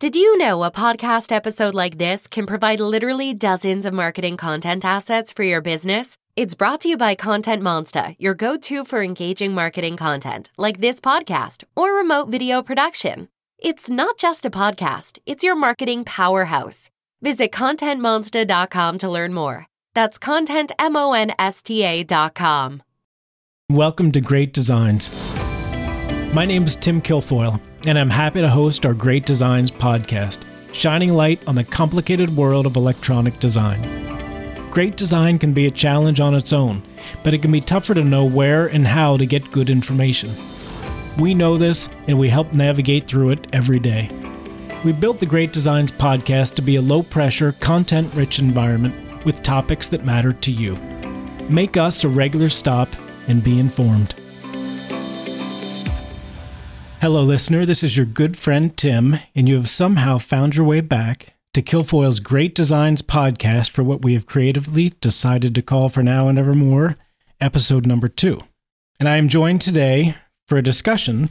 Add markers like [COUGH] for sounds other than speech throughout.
Did you know a podcast episode like this can provide literally dozens of marketing content assets for your business? It's brought to you by Content Monster, your go to for engaging marketing content, like this podcast or remote video production. It's not just a podcast, it's your marketing powerhouse. Visit ContentMonster.com to learn more. That's ContentMonsta.com. Welcome to Great Designs. My name is Tim Kilfoil, and I'm happy to host our Great Designs podcast, shining light on the complicated world of electronic design. Great design can be a challenge on its own, but it can be tougher to know where and how to get good information. We know this, and we help navigate through it every day. We built the Great Designs podcast to be a low pressure, content rich environment with topics that matter to you. Make us a regular stop and be informed. Hello, listener. This is your good friend Tim, and you have somehow found your way back to Kilfoil's Great Designs podcast for what we have creatively decided to call for now and evermore episode number two. And I am joined today for a discussion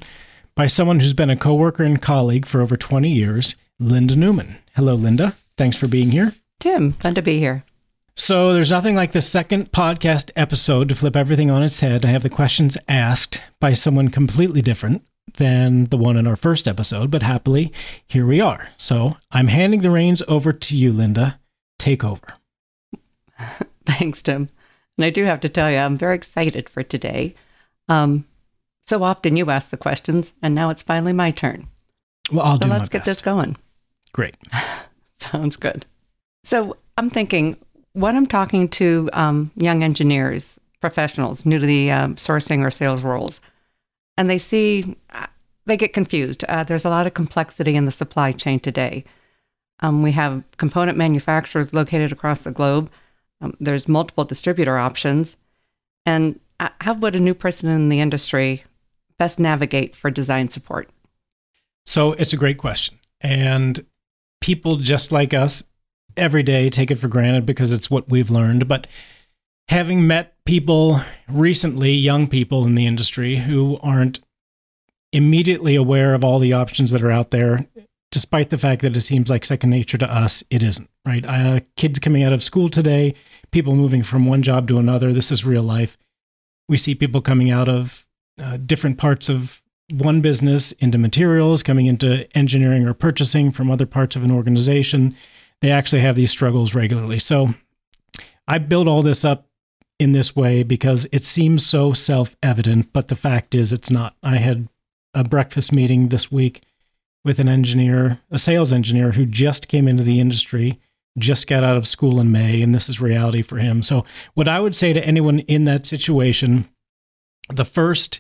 by someone who's been a coworker and colleague for over 20 years, Lynda Neumann. Hello, Linda. Thanks for being here. Tim, fun to be here. So, there's nothing like the second podcast episode to flip everything on its head. I have the questions asked by someone completely different than the one in our first episode, but happily, here we are. So I'm handing the reins over to you, Lynda. Take over. [LAUGHS] Thanks, Tim. And I do have to tell you, I'm very excited for today. Um, so often you ask the questions, and now it's finally my turn. Well, I'll so do let's get this going. Great. [LAUGHS] Sounds good. So I'm thinking when I'm talking to um, young engineers, professionals new to the um, sourcing or sales roles, and they see, uh, they get confused. Uh, there's a lot of complexity in the supply chain today. Um, we have component manufacturers located across the globe. Um, there's multiple distributor options. And uh, how would a new person in the industry best navigate for design support? So it's a great question. And people just like us every day take it for granted because it's what we've learned. But having met people recently, young people in the industry who aren't immediately aware of all the options that are out there, despite the fact that it seems like second nature to us, it isn't, right? Uh, kids coming out of school today, people moving from one job to another, this is real life. We see people coming out of uh, different parts of one business into materials, coming into engineering or purchasing from other parts of an organization. They actually have these struggles regularly. So I build all this up in this way because it seems so self evident, but the fact is it's not. I had a breakfast meeting this week with an engineer, a sales engineer who just came into the industry, just got out of school in May, and this is reality for him. So, what I would say to anyone in that situation, the first,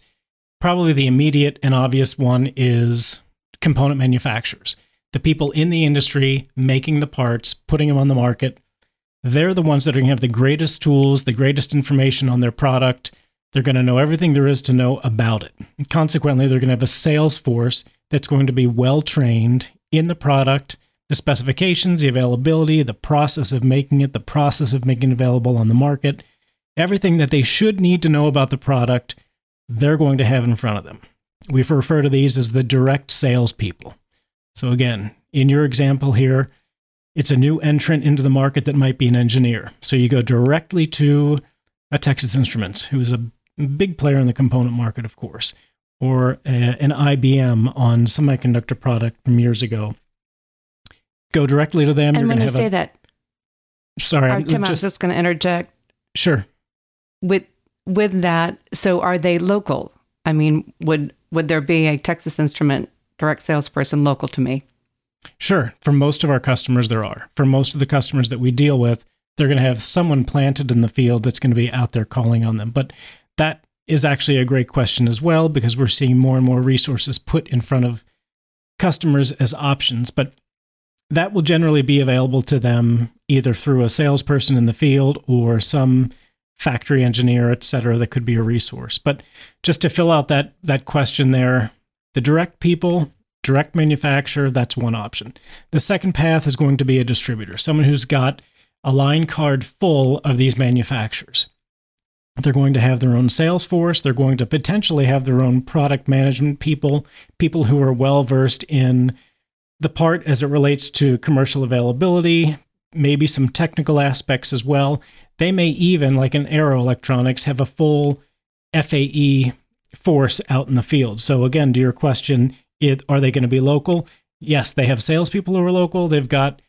probably the immediate and obvious one is component manufacturers. The people in the industry making the parts, putting them on the market, they're the ones that are going to have the greatest tools, the greatest information on their product. They're going to know everything there is to know about it. And consequently, they're going to have a sales force that's going to be well trained in the product, the specifications, the availability, the process of making it, the process of making it available on the market. Everything that they should need to know about the product, they're going to have in front of them. We refer to these as the direct salespeople. So, again, in your example here, it's a new entrant into the market that might be an engineer. So you go directly to a Texas Instruments, who's a big player in the component market, of course, or a, an IBM on semiconductor product from years ago. Go directly to them. And when you say a, that, sorry, oh, I'm Tim, just, I was just going to interject. Sure. With with that, so are they local? I mean, would would there be a Texas Instrument direct salesperson local to me? Sure. For most of our customers, there are. For most of the customers that we deal with, they're going to have someone planted in the field that's going to be out there calling on them. But that is actually a great question as well because we're seeing more and more resources put in front of customers as options. But that will generally be available to them either through a salesperson in the field or some factory engineer, et cetera, that could be a resource. But just to fill out that that question there, the direct people direct manufacturer, that's one option. The second path is going to be a distributor, someone who's got a line card full of these manufacturers. They're going to have their own sales force. They're going to potentially have their own product management people, people who are well versed in the part as it relates to commercial availability, maybe some technical aspects as well. They may even, like an Arrow Electronics, have a full FAE force out in the field. So, again, to your question, it, are they going to be local? Yes, they have salespeople who are local. They've got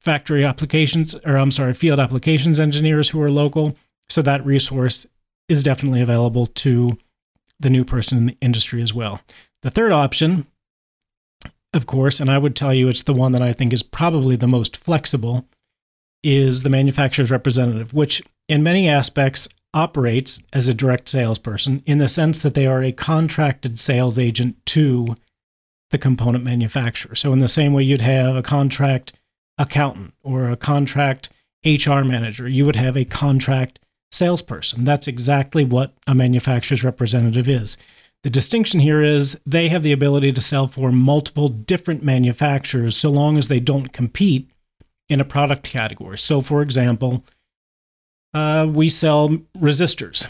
factory applications, or I'm sorry, field applications engineers who are local. So that resource is definitely available to the new person in the industry as well. The third option, of course, and I would tell you it's the one that I think is probably the most flexible, is the manufacturer's representative, which in many aspects operates as a direct salesperson in the sense that they are a contracted sales agent to the component manufacturer. So, in the same way you'd have a contract accountant or a contract HR manager, you would have a contract salesperson. That's exactly what a manufacturer's representative is. The distinction here is they have the ability to sell for multiple different manufacturers so long as they don't compete in a product category. So, for example, uh, we sell resistors.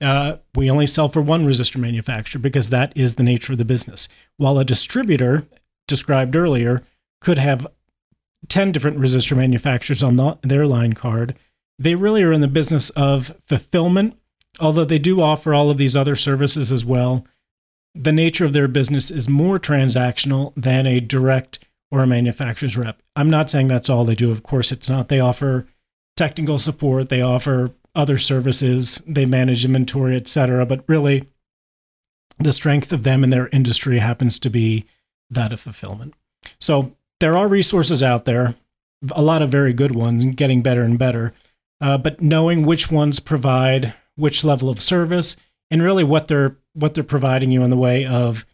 Uh, we only sell for one resistor manufacturer because that is the nature of the business. While a distributor, described earlier, could have 10 different resistor manufacturers on the, their line card, they really are in the business of fulfillment, although they do offer all of these other services as well. The nature of their business is more transactional than a direct or a manufacturer's rep. I'm not saying that's all they do. Of course, it's not. They offer technical support, they offer other services, they manage inventory, etc. But really, the strength of them in their industry happens to be that of fulfillment. So there are resources out there, a lot of very good ones, getting better and better. Uh, but knowing which ones provide which level of service and really what they're what they're providing you in the way of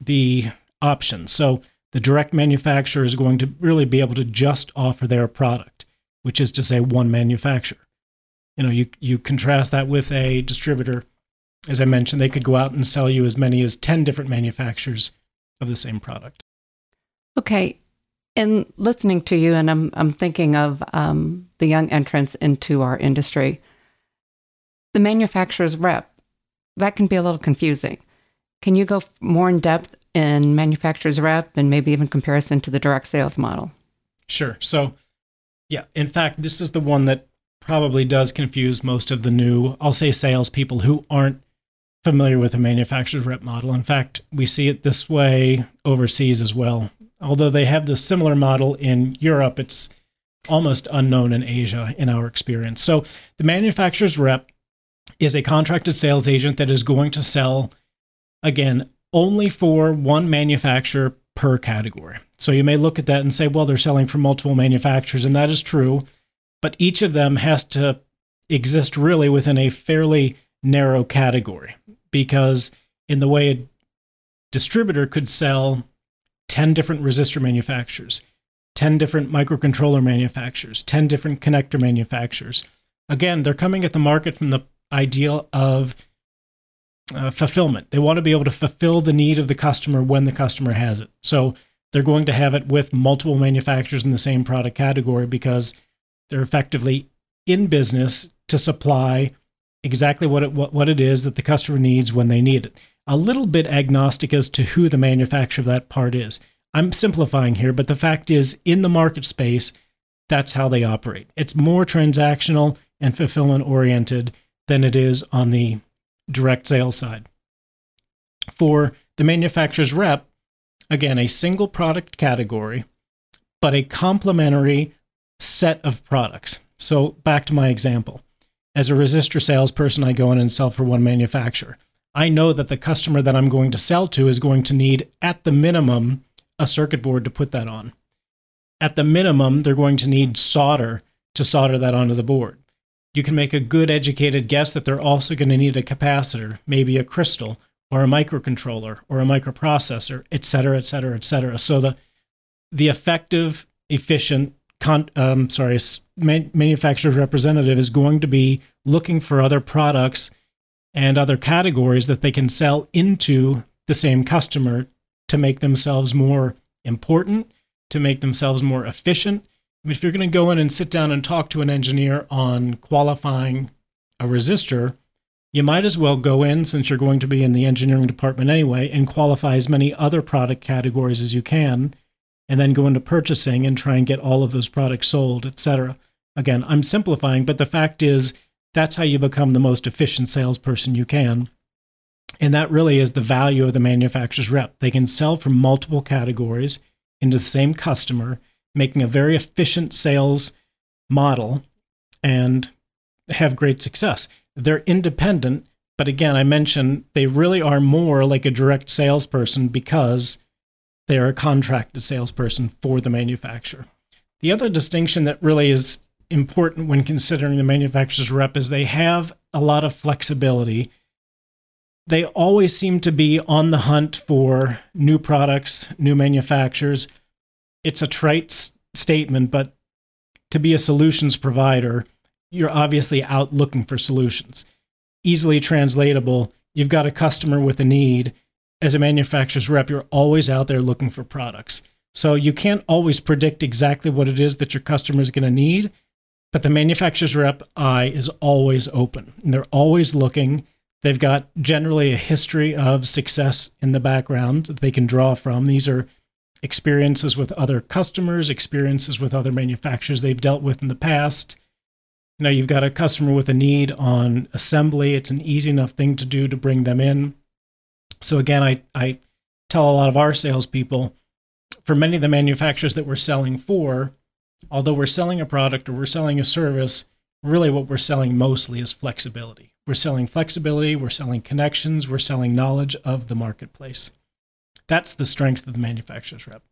the options. So the direct manufacturer is going to really be able to just offer their product which is to say one manufacturer. You know, you you contrast that with a distributor. As I mentioned, they could go out and sell you as many as 10 different manufacturers of the same product. Okay. In listening to you, and I'm, I'm thinking of um, the young entrants into our industry, the manufacturer's rep, that can be a little confusing. Can you go more in depth in manufacturer's rep and maybe even comparison to the direct sales model? Sure. So, yeah. In fact, this is the one that probably does confuse most of the new, I'll say, salespeople who aren't familiar with a manufacturer's rep model. In fact, we see it this way overseas as well. Although they have the similar model in Europe, it's almost unknown in Asia in our experience. So the manufacturer's rep is a contracted sales agent that is going to sell, again, only for one manufacturer per category. So you may look at that and say, well, they're selling for multiple manufacturers, and that is true, but each of them has to exist really within a fairly narrow category because, in the way a distributor could sell 10 different resistor manufacturers, 10 different microcontroller manufacturers, 10 different connector manufacturers. Again, they're coming at the market from the ideal of uh, fulfillment. They want to be able to fulfill the need of the customer when the customer has it. So they're going to have it with multiple manufacturers in the same product category because they're effectively in business to supply exactly what it what, what it is that the customer needs when they need it. A little bit agnostic as to who the manufacturer of that part is. I'm simplifying here, but the fact is in the market space, that's how they operate. It's more transactional and fulfillment oriented than it is on the direct sales side. For the manufacturer's rep, again, a single product category, but a complementary set of products. So, back to my example. As a resistor salesperson, I go in and sell for one manufacturer. I know that the customer that I'm going to sell to is going to need, at the minimum, a circuit board to put that on. At the minimum, they're going to need solder to solder that onto the board you can make a good educated guess that they're also going to need a capacitor, maybe a crystal or a microcontroller or a microprocessor, et cetera, et cetera, et cetera. So the the effective, efficient, con, um, sorry, man, manufacturer's representative is going to be looking for other products and other categories that they can sell into the same customer to make themselves more important, to make themselves more efficient, if you're going to go in and sit down and talk to an engineer on qualifying a resistor, you might as well go in, since you're going to be in the engineering department anyway, and qualify as many other product categories as you can and then go into purchasing and try and get all of those products sold, etc. Again, I'm simplifying, but the fact is that's how you become the most efficient salesperson you can. And that really is the value of the manufacturer's rep. They can sell from multiple categories into the same customer, making a very efficient sales model and have great success. They're independent, but again, I mentioned they really are more like a direct salesperson because they are a contracted salesperson for the manufacturer. The other distinction that really is important when considering the manufacturer's rep is they have a lot of flexibility. They always seem to be on the hunt for new products, new manufacturers. It's a trite s- statement, but to be a solutions provider, you're obviously out looking for solutions. Easily translatable, you've got a customer with a need. As a manufacturer's rep, you're always out there looking for products. So you can't always predict exactly what it is that your customer is going to need, but the manufacturer's rep eye is always open and they're always looking. They've got generally a history of success in the background that they can draw from. These are experiences with other customers, experiences with other manufacturers they've dealt with in the past. You know, you've got a customer with a need on assembly. It's an easy enough thing to do to bring them in. So again, I, I tell a lot of our salespeople, for many of the manufacturers that we're selling for, although we're selling a product or we're selling a service, really what we're selling mostly is flexibility. We're selling flexibility, we're selling connections, we're selling knowledge of the marketplace. That's the strength of the manufacturer's rep.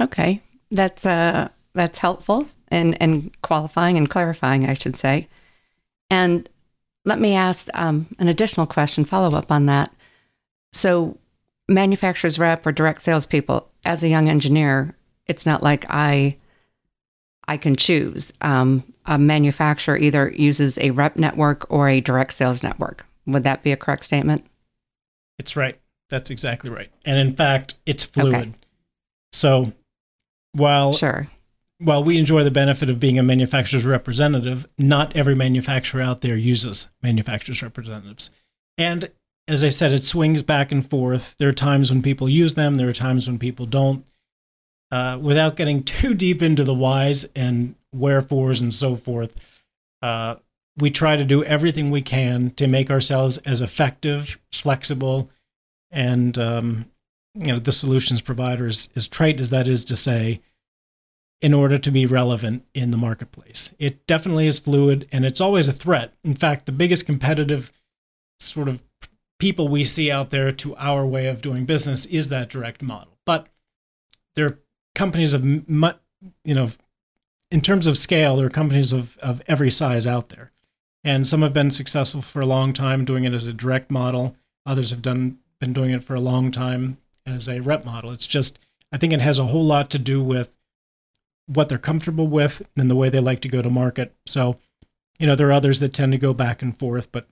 Okay, that's uh, that's helpful and and qualifying and clarifying, I should say. And let me ask um, an additional question, follow up on that. So, manufacturer's rep or direct salespeople, as a young engineer, it's not like I I can choose. Um, a manufacturer either uses a rep network or a direct sales network. Would that be a correct statement? It's right. That's exactly right. And in fact, it's fluid. Okay. So while Sure. while we enjoy the benefit of being a manufacturer's representative, not every manufacturer out there uses manufacturer's representatives. And as I said, it swings back and forth. There are times when people use them, there are times when people don't. Uh, without getting [LAUGHS] too deep into the whys and wherefores and so forth, uh, we try to do everything we can to make ourselves as effective, flexible, and um, you know the solutions providers, as trite as that is to say, in order to be relevant in the marketplace. It definitely is fluid and it's always a threat. In fact, the biggest competitive sort of people we see out there to our way of doing business is that direct model. But there are companies of, you know, in terms of scale, there are companies of, of every size out there. And some have been successful for a long time doing it as a direct model. Others have done been doing it for a long time as a rep model. It's just, I think it has a whole lot to do with what they're comfortable with and the way they like to go to market. So, you know, there are others that tend to go back and forth, but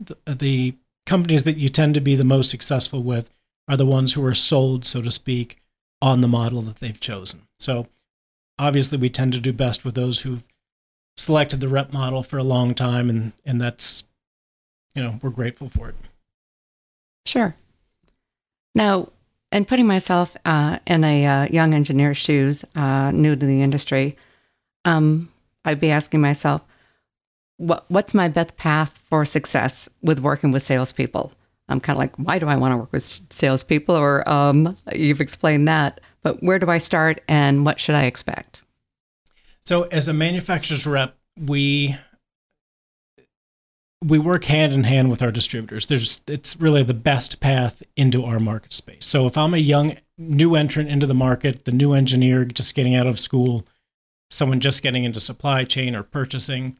the, the companies that you tend to be the most successful with are the ones who are sold, so to speak, on the model that they've chosen. So, obviously, we tend to do best with those who've selected the rep model for a long time, and and that's, you know, we're grateful for it. Sure. Now, and putting myself uh, in a uh, young engineer's shoes, uh, new to the industry, um, I'd be asking myself, what what's my best path for success with working with salespeople? I'm kind of like, why do I want to work with salespeople? Or um, you've explained that, but where do I start, and what should I expect? So, as a manufacturer's rep, we we work hand in hand with our distributors. There's it's really the best path into our market space. So, if I'm a young new entrant into the market, the new engineer just getting out of school, someone just getting into supply chain or purchasing,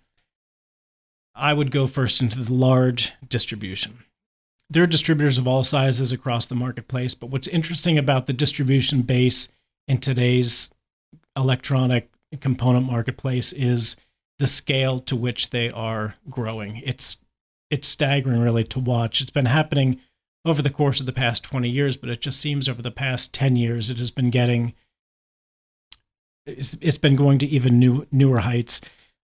I would go first into the large distribution. There are distributors of all sizes across the marketplace, but what's interesting about the distribution base in today's electronic component marketplace is the scale to which they are growing. It's it's staggering really to watch. It's been happening over the course of the past 20 years, but it just seems over the past 10 years it has been getting it's, it's been going to even new newer heights.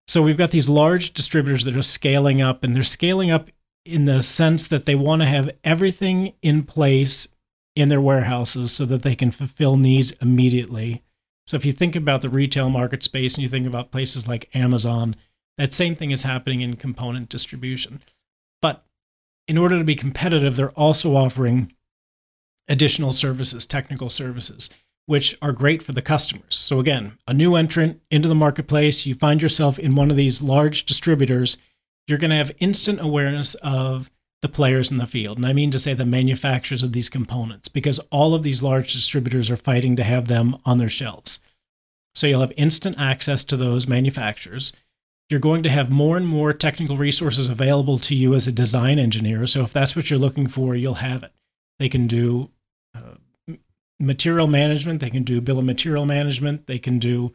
So we've got these large distributors that are scaling up and they're scaling up in the sense that they want to have everything in place in their warehouses so that they can fulfill needs immediately. So if you think about the retail market space and you think about places like Amazon, that same thing is happening in component distribution. But in order to be competitive, they're also offering additional services, technical services, which are great for the customers. So again, a new entrant into the marketplace, you find yourself in one of these large distributors, you're going to have instant awareness of the players in the field. And I mean to say the manufacturers of these components, because all of these large distributors are fighting to have them on their shelves. So you'll have instant access to those manufacturers. You're going to have more and more technical resources available to you as a design engineer. So if that's what you're looking for, you'll have it. They can do material management, they can do bill of material management, they can do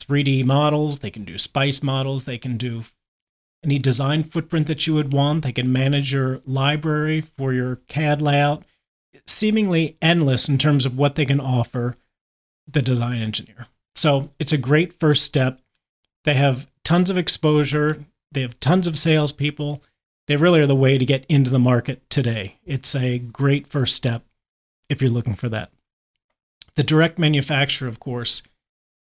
3D models, they can do SPICE models, they can do any design footprint that you would want. They can manage your library for your CAD layout. Seemingly endless in terms of what they can offer the design engineer. So it's a great first step. They have tons of exposure, they have tons of salespeople. They really are the way to get into the market today. It's a great first step if you're looking for that. The direct manufacturer, of course,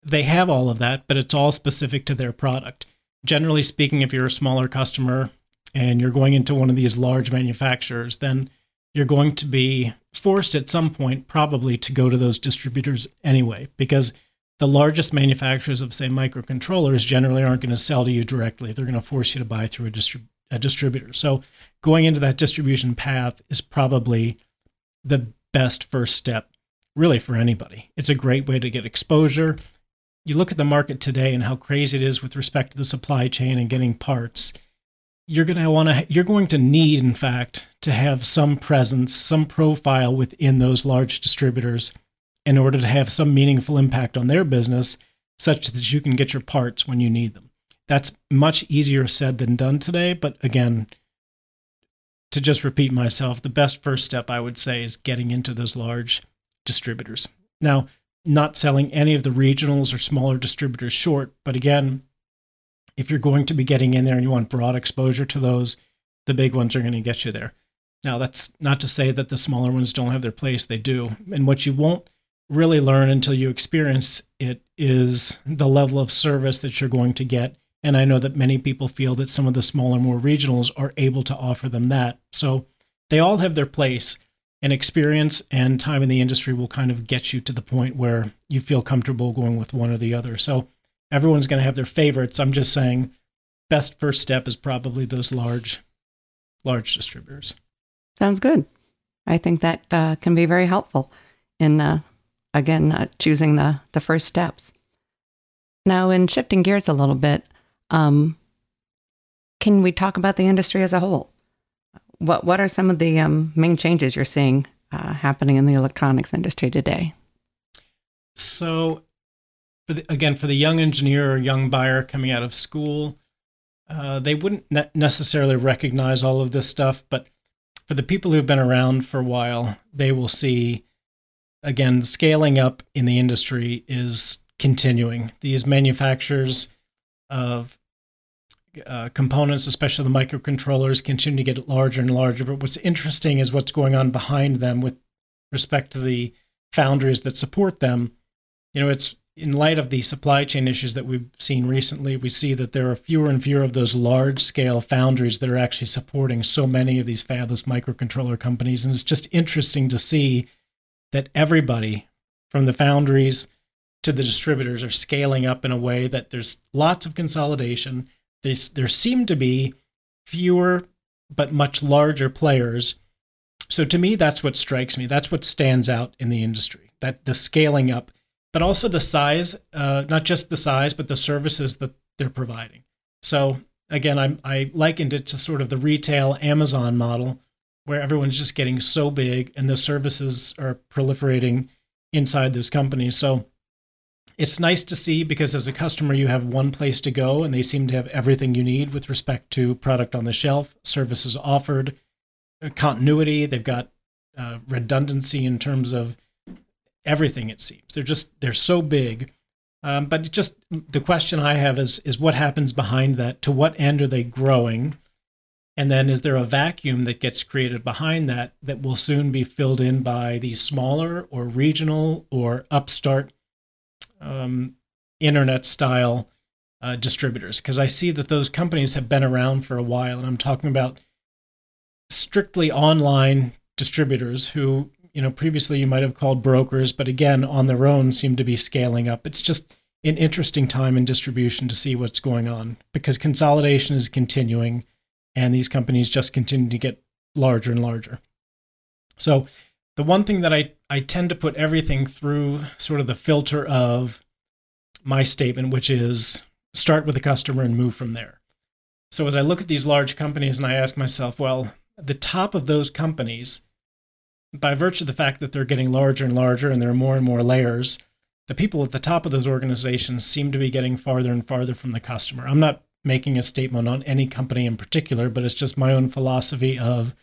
they have all of that, but it's all specific to their product generally speaking, if you're a smaller customer and you're going into one of these large manufacturers, then you're going to be forced at some point probably to go to those distributors anyway, because the largest manufacturers of, say, microcontrollers generally aren't going to sell to you directly. They're going to force you to buy through a, distrib- a distributor. So going into that distribution path is probably the best first step, really, for anybody. It's a great way to get exposure. You look at the market today and how crazy it is with respect to the supply chain and getting parts. You're going to want to you're going to need in fact to have some presence some profile within those large distributors in order to have some meaningful impact on their business such that you can get your parts when you need them. That's much easier said than done today but again to just repeat myself the best first step i would say is getting into those large distributors now not selling any of the regionals or smaller distributors short. But again, if you're going to be getting in there and you want broad exposure to those, the big ones are going to get you there. Now, that's not to say that the smaller ones don't have their place, they do. And what you won't really learn until you experience it is the level of service that you're going to get. And I know that many people feel that some of the smaller, more regionals are able to offer them that. So they all have their place and experience and time in the industry will kind of get you to the point where you feel comfortable going with one or the other. So everyone's going to have their favorites. I'm just saying best first step is probably those large large distributors. Sounds good. I think that uh, can be very helpful in uh, again uh, choosing the the first steps. Now, in shifting gears a little bit, um, can we talk about the industry as a whole? What What are some of the um, main changes you're seeing uh, happening in the electronics industry today? So, for the, again, for the young engineer or young buyer coming out of school, uh, they wouldn't ne- necessarily recognize all of this stuff, but for the people who've been around for a while, they will see again scaling up in the industry is continuing. These manufacturers of uh, components, especially the microcontrollers, continue to get larger and larger. But what's interesting is what's going on behind them with respect to the foundries that support them. You know, it's in light of the supply chain issues that we've seen recently, we see that there are fewer and fewer of those large scale foundries that are actually supporting so many of these fabulous microcontroller companies. And it's just interesting to see that everybody from the foundries to the distributors are scaling up in a way that there's lots of consolidation there seem to be fewer but much larger players. So to me, that's what strikes me. That's what stands out in the industry. That the scaling up, but also the size, uh, not just the size, but the services that they're providing. So again, I, I likened it to sort of the retail Amazon model, where everyone's just getting so big and the services are proliferating inside those companies. So it's nice to see because as a customer you have one place to go and they seem to have everything you need with respect to product on the shelf services offered uh, continuity. They've got uh, redundancy in terms of everything it seems. They're just they're so big. Um, but just the question i have is is what happens behind that? To what end are they growing? And then is there a vacuum that gets created behind that that will soon be filled in by these smaller or regional or upstart um, internet style uh, distributors? Because I see that those companies have been around for a while, and I'm talking about strictly online distributors who, you know, previously you might have called brokers, but again, on their own seem to be scaling up. It's just an interesting time in distribution to see what's going on because consolidation is continuing and these companies just continue to get larger and larger. So, the one thing that I, I tend to put everything through sort of the filter of my statement, which is start with the customer and move from there. So, as I look at these large companies and I ask myself, well, the top of those companies, by virtue of the fact that they're getting larger and larger and there are more and more layers, the people at the top of those organizations seem to be getting farther and farther from the customer. I'm not making a statement on any company in particular, but it's just my own philosophy of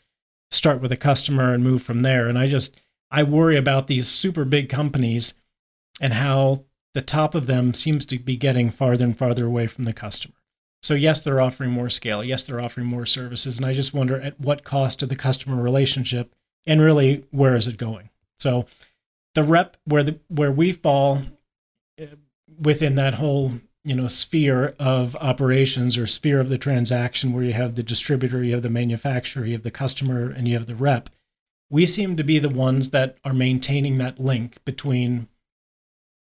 start with a customer and move from there. And I just I worry about these super big companies and how the top of them seems to be getting farther and farther away from the customer. So yes, they're offering more scale. Yes, they're offering more services, and I just wonder at what cost to the customer relationship, and really where is it going? So the rep where the where we fall uh, within that whole you know sphere of operations or sphere of the transaction where you have the distributor you have the manufacturer you have the customer and you have the rep we seem to be the ones that are maintaining that link between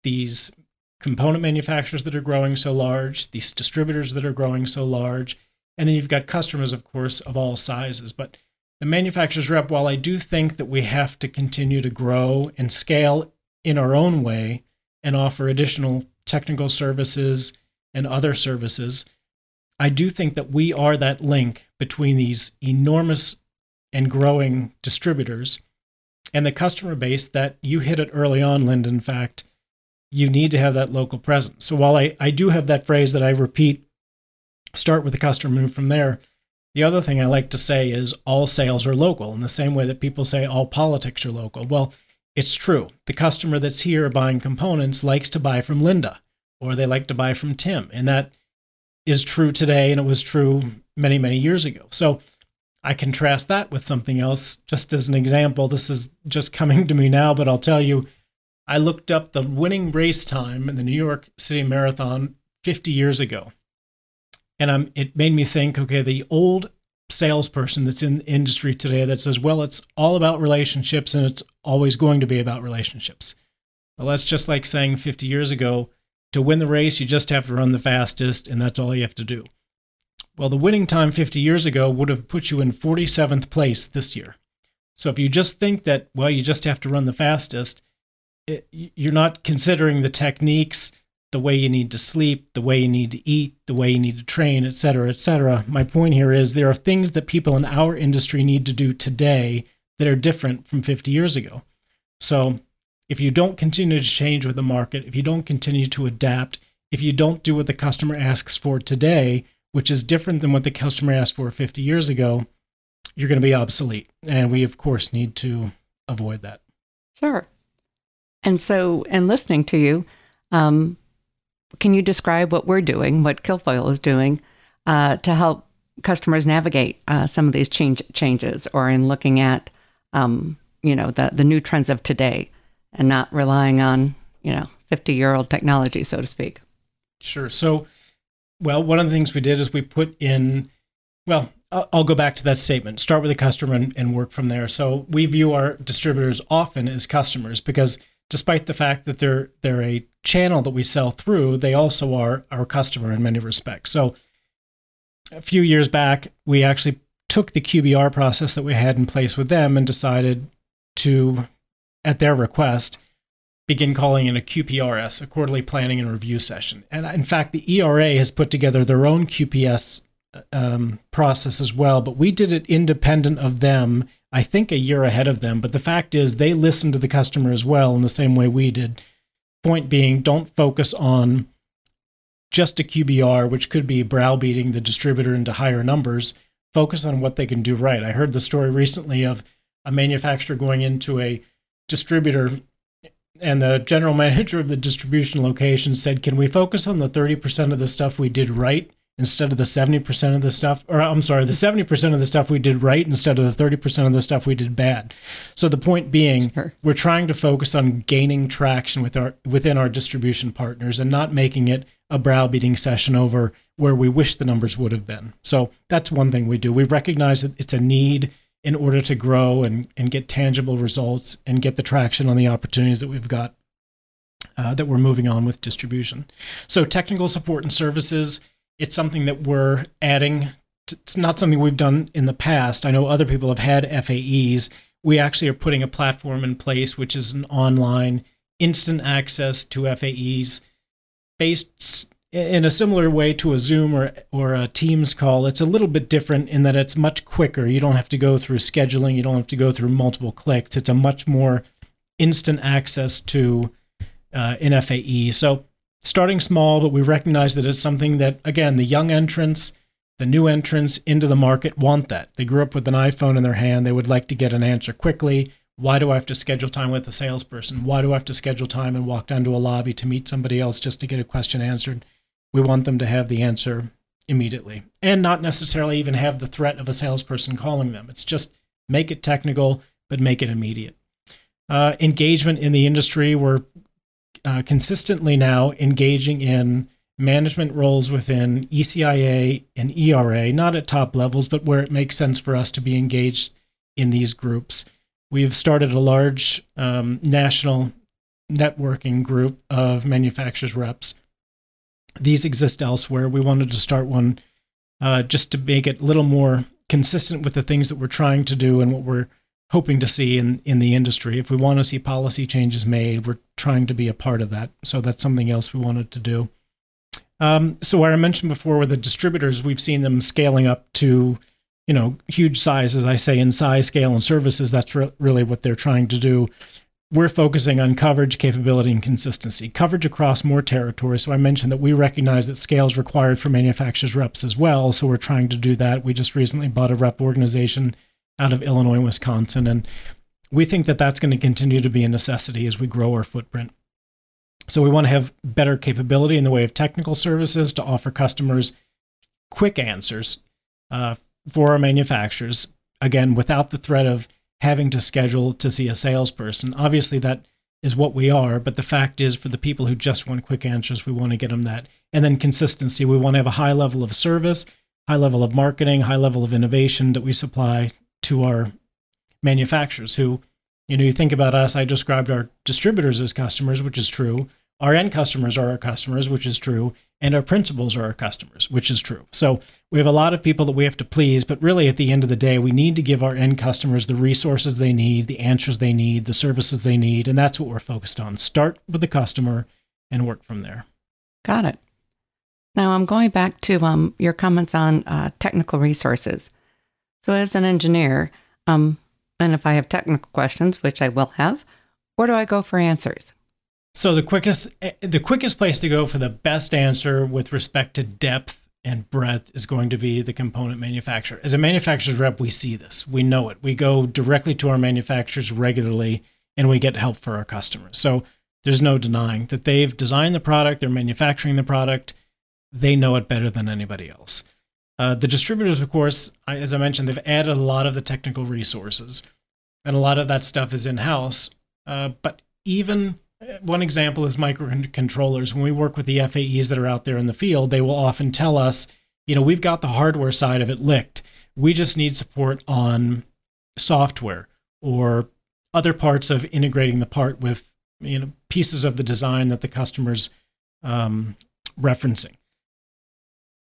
these component manufacturers that are growing so large these distributors that are growing so large and then you've got customers of course of all sizes. But the manufacturer's rep while i do think that we have to continue to grow and scale in our own way and offer additional technical services and other services, I do think that we are that link between these enormous and growing distributors and the customer base that you hit it early on, Lynda. In fact, you need to have that local presence. So while I, I do have that phrase that I repeat, start with the customer, move from there. The other thing I like to say is all sales are local in the same way that people say all politics are local. Well, it's true. The customer that's here buying components likes to buy from Lynda or they like to buy from Tim. And that is true today and it was true many, many years ago. So I contrast that with something else. Just as an example, this is just coming to me now, but I'll tell you, I looked up the winning race time in the New York City Marathon 50 years ago. And I'm, it made me think okay, the old salesperson that's in the industry today that says, well, it's all about relationships and it's always going to be about relationships. Well, that's just like saying 50 years ago, to win the race, you just have to run the fastest, and that's all you have to do. Well, the winning time 50 years ago would have put you in 47th place this year. So if you just think that, well, you just have to run the fastest, it, you're not considering the techniques, the way you need to sleep, the way you need to eat, the way you need to train, et cetera, et cetera. My point here is there are things that people in our industry need to do today that are different from 50 years ago. So if you don't continue to change with the market, if you don't continue to adapt, if you don't do what the customer asks for today, which is different than what the customer asked for 50 years ago, you're going to be obsolete. And we, of course, need to avoid that. Sure. And so, in listening to you, um, can you describe what we're doing, what Kilfoil is doing, uh, to help customers navigate uh, some of these change, changes, or in looking at, um, you know, the the new trends of today, and not relying on you know fifty year old technology, so to speak? Sure. So, well, one of the things we did is we put in, well, I'll go back to that statement. Start with the customer and, and work from there. So we view our distributors often as customers because despite the fact that they're they're a channel that we sell through, they also are our customer in many respects. So a few years back, we actually took the QBR process that we had in place with them and decided to, at their request, begin calling it a QPRS, a quarterly planning and review session. And in fact, the ERA has put together their own QPS um, process as well, but we did it independent of them I think, a year ahead of them. But the fact is, they listened to the customer as well in the same way we did. Point being, don't focus on just a QBR, which could be browbeating the distributor into higher numbers. Focus on what they can do right. I heard the story recently of a manufacturer going into a distributor, and the general manager of the distribution location said, Can we focus on the 30% of the stuff we did right instead of the 70% of the stuff, or I'm sorry, the 70% of the stuff we did right instead of the 30% of the stuff we did bad. So the point being, sure. we're trying to focus on gaining traction with our within our distribution partners and not making it a browbeating session over where we wish the numbers would have been. So that's one thing we do. We recognize that it's a need in order to grow and, and get tangible results and get the traction on the opportunities that we've got uh, that we're moving on with distribution. So technical support and services it's something that we're adding. It's not something we've done in the past. I know other people have had FAEs. We actually are putting a platform in place, which is an online instant access to FAEs based in a similar way to a Zoom or, or a Teams call. It's a little bit different in that it's much quicker. You don't have to go through scheduling, you don't have to go through multiple clicks. It's a much more instant access to uh, an FAE. So starting small, but we recognize that it's something that, again, the young entrants, the new entrants into the market want that. They grew up with an iPhone in their hand. They would like to get an answer quickly. Why do I have to schedule time with a salesperson? Why do I have to schedule time and walk down to a lobby to meet somebody else just to get a question answered? We want them to have the answer immediately and not necessarily even have the threat of a salesperson calling them. It's just make it technical, but make it immediate. Uh, engagement in the industry, we're uh, consistently now engaging in management roles within ECIA and ERA, not at top levels, but where it makes sense for us to be engaged in these groups. We've started a large um, national networking group of manufacturers reps. These exist elsewhere. We wanted to start one uh, just to make it a little more consistent with the things that we're trying to do and what we're hoping to see in, in the industry. If we want to see policy changes made, we're trying to be a part of that. So that's something else we wanted to do. Um, so I mentioned before with the distributors, we've seen them scaling up to, you know, huge size, as I say, in size, scale, and services. That's re- really what they're trying to do. We're focusing on coverage, capability, and consistency. Coverage across more territories. So I mentioned that we recognize that scale is required for manufacturers reps as well. So we're trying to do that. We just recently bought a rep organization out of Illinois and Wisconsin. And we think that that's going to continue to be a necessity as we grow our footprint. So we want to have better capability in the way of technical services to offer customers quick answers uh, for our manufacturers. Again, without the threat of having to schedule to see a salesperson. Obviously, that is what we are. But the fact is, for the people who just want quick answers, we want to get them that. And then consistency. We want to have a high level of service, high level of marketing, high level of innovation that we supply to our manufacturers who, you know, you think about us, I described our distributors as customers, which is true. Our end customers are our customers, which is true. And our principals are our customers, which is true. So we have a lot of people that we have to please, but really at the end of the day, we need to give our end customers the resources they need, the answers they need, the services they need. And that's what we're focused on. Start with the customer and work from there. Got it. Now I'm going back to um, your comments on uh, technical resources. So, as an engineer, um, and if I have technical questions, which I will have, where do I go for answers? So the quickest eh, the quickest place to go for the best answer with respect to depth and breadth is going to be the component manufacturer. As a manufacturer's rep, we see this. We know it. We go directly to our manufacturers regularly and we get help for our customers. So there's no denying that they've designed the product, they're manufacturing the product, they know it better than anybody else. Uh, the distributors, of course, as I mentioned, they've added a lot of the technical resources, and a lot of that stuff is in house. Uh, but even one example is microcontrollers. When we work with the FAEs that are out there in the field, they will often tell us, you know, we've got the hardware side of it licked. We just need support on software or other parts of integrating the part with you know pieces of the design that the customer's um, referencing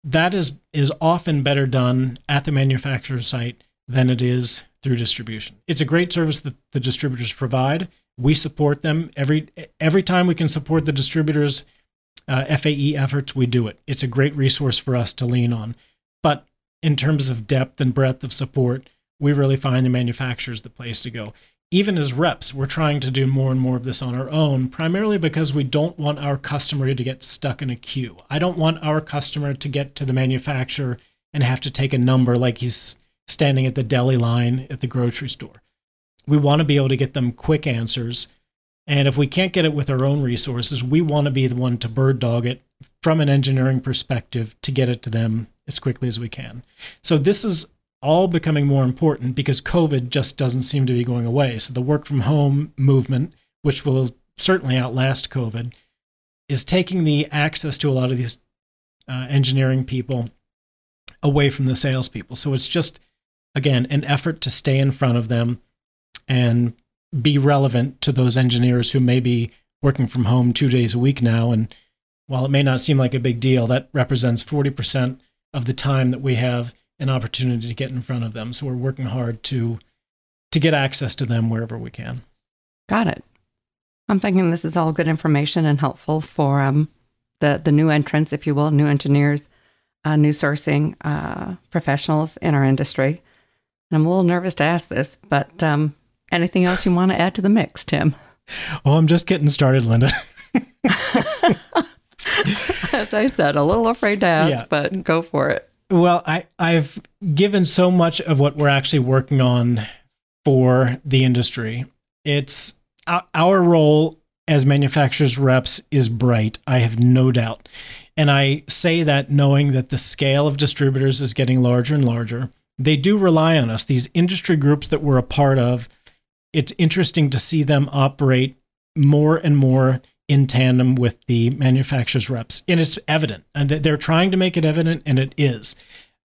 that is is often better done at the manufacturer site than it is through distribution. It's a great service that the distributors provide. We support them every every time we can support the distributors' uh, FAE efforts. We do it. It's a great resource for us to lean on. But in terms of depth and breadth of support, we really find the manufacturers the place to go even as reps, we're trying to do more and more of this on our own, primarily because we don't want our customer to get stuck in a queue. I don't want our customer to get to the manufacturer and have to take a number like he's standing at the deli line at the grocery store. We want to be able to get them quick answers. And if we can't get it with our own resources, we want to be the one to bird dog it from an engineering perspective to get it to them as quickly as we can. So this is all becoming more important because COVID just doesn't seem to be going away. So the work from home movement, which will certainly outlast COVID, is taking the access to a lot of these uh, engineering people away from the salespeople. So it's just, again, an effort to stay in front of them and be relevant to those engineers who may be working from home two days a week now. And while it may not seem like a big deal, that represents 40% of the time that we have an opportunity to get in front of them. So we're working hard to to get access to them wherever we can. Got it. I'm thinking this is all good information and helpful for um, the the new entrants, if you will, new engineers, uh, new sourcing uh, professionals in our industry. And I'm a little nervous to ask this, but um, anything else you want to add to the mix, Tim? Oh, I'm just getting started, Lynda. [LAUGHS] As I said, a little afraid to ask, yeah. but go for it. Well, I, I've given so much of what we're actually working on for the industry. It's our role as manufacturers reps is bright. I have no doubt. And I say that knowing that the scale of distributors is getting larger and larger. They do rely on us. These industry groups that we're a part of, it's interesting to see them operate more and more in tandem with the manufacturer's reps. And it's evident. And they're trying to make it evident, and it is.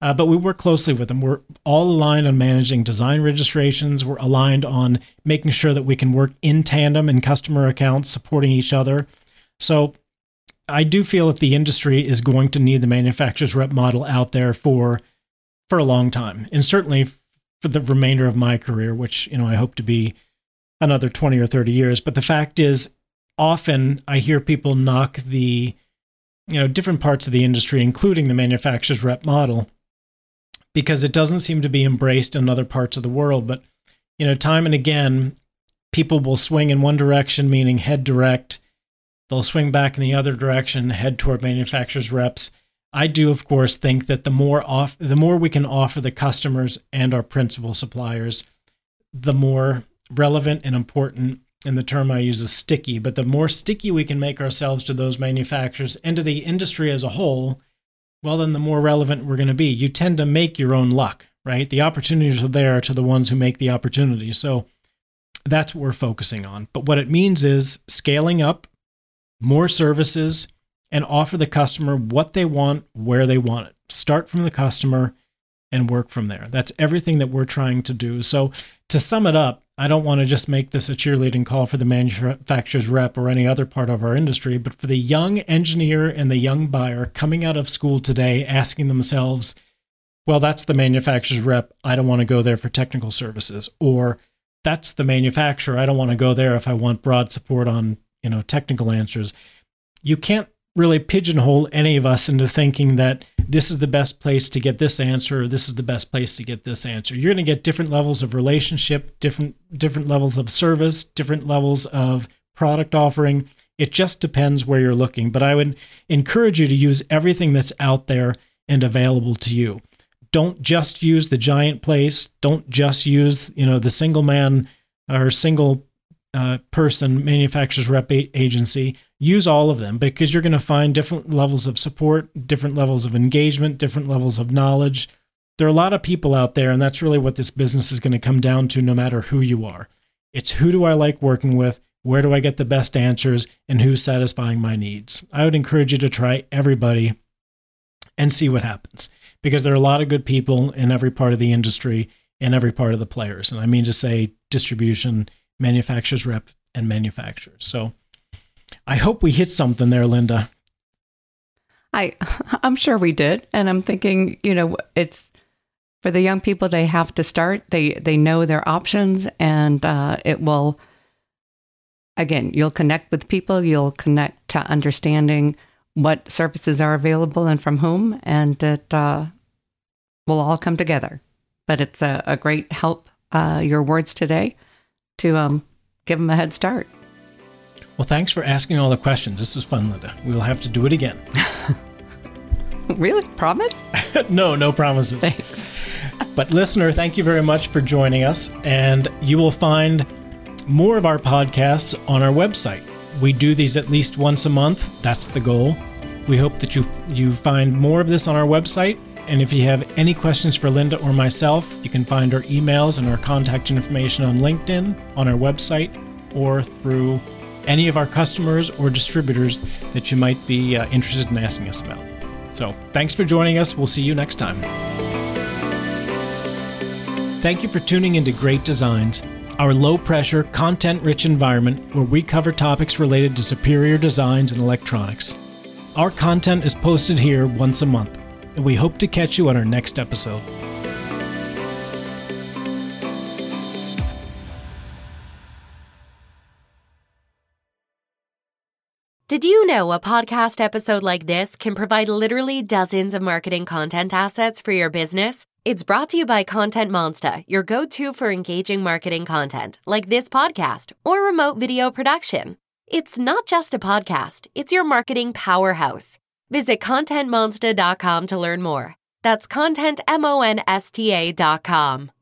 Uh, but we work closely with them. We're all aligned on managing design registrations. We're aligned on making sure that we can work in tandem in customer accounts, supporting each other. So I do feel that the industry is going to need the manufacturer's rep model out there for for a long time, and certainly for the remainder of my career, which you know I hope to be another 20 or 30 years. But the fact is, often I hear people knock the you know different parts of the industry, including the manufacturer's rep model, because it doesn't seem to be embraced in other parts of the world. But you know, time and again, people will swing in one direction, meaning head direct. They'll swing back in the other direction, head toward manufacturers reps. I do, of course, think that the more off, the more we can offer the customers and our principal suppliers, the more relevant and important and the term I use is sticky, but the more sticky we can make ourselves to those manufacturers and to the industry as a whole, well, then the more relevant we're going to be. You tend to make your own luck, right? The opportunities are there to the ones who make the opportunities. So that's what we're focusing on. But what it means is scaling up more services and offer the customer what they want, where they want it. Start from the customer and work from there. That's everything that we're trying to do. So to sum it up, I don't want to just make this a cheerleading call for the manufacturer's rep or any other part of our industry, but for the young engineer and the young buyer coming out of school today asking themselves, well, that's the manufacturer's rep. I don't want to go there for technical services. Or that's the manufacturer. I don't want to go there if I want broad support on, you know, technical answers. You can't really pigeonhole any of us into thinking that this is the best place to get this answer or this is the best place to get this answer. You're going to get different levels of relationship, different different levels of service, different levels of product offering. It just depends where you're looking, but I would encourage you to use everything that's out there and available to you. Don't just use the giant place, don't just use, you know, the single man or single uh, person manufacturer's rep agency use all of them because you're going to find different levels of support, different levels of engagement, different levels of knowledge. There are a lot of people out there, and that's really what this business is going to come down to no matter who you are. It's who do I like working with? Where do I get the best answers? And who's satisfying my needs? I would encourage you to try everybody and see what happens because there are a lot of good people in every part of the industry and every part of the players. And I mean to say distribution, manufacturers rep, and manufacturers. So, I hope we hit something there, Lynda. I [LAUGHS] I'm sure we did, and I'm thinking, you know, it's for the young people. They have to start. They they know their options, and uh, it will. Again, you'll connect with people. You'll connect to understanding what services are available and from whom, and it uh, will all come together. But it's a, a great help. Uh, your words today to um, give them a head start. Well, thanks for asking all the questions. This was fun, Lynda. We'll have to do it again. [LAUGHS] really? Promise? [LAUGHS] no, no promises. Thanks. but, listener, thank you very much for joining us. And you will find more of our podcasts on our website. We do these at least once a month. That's the goal. We hope that you you find more of this on our website. And if you have any questions for Lynda or myself, you can find our emails and our contact information on LinkedIn, on our website, or through any of our customers or distributors that you might be uh, interested in asking us about. So, thanks for joining us. We'll see you next time. Thank you for tuning into Great Designs, our low pressure, content rich environment where we cover topics related to superior designs and electronics. Our content is posted here once a month, and we hope to catch you on our next episode. Did you know a podcast episode like this can provide literally dozens of marketing content assets for your business? It's brought to you by Content Monsta, your go to for engaging marketing content, like this podcast or remote video production. It's not just a podcast, it's your marketing powerhouse. Visit contentmonsta.com to learn more. That's contentmonsta.com.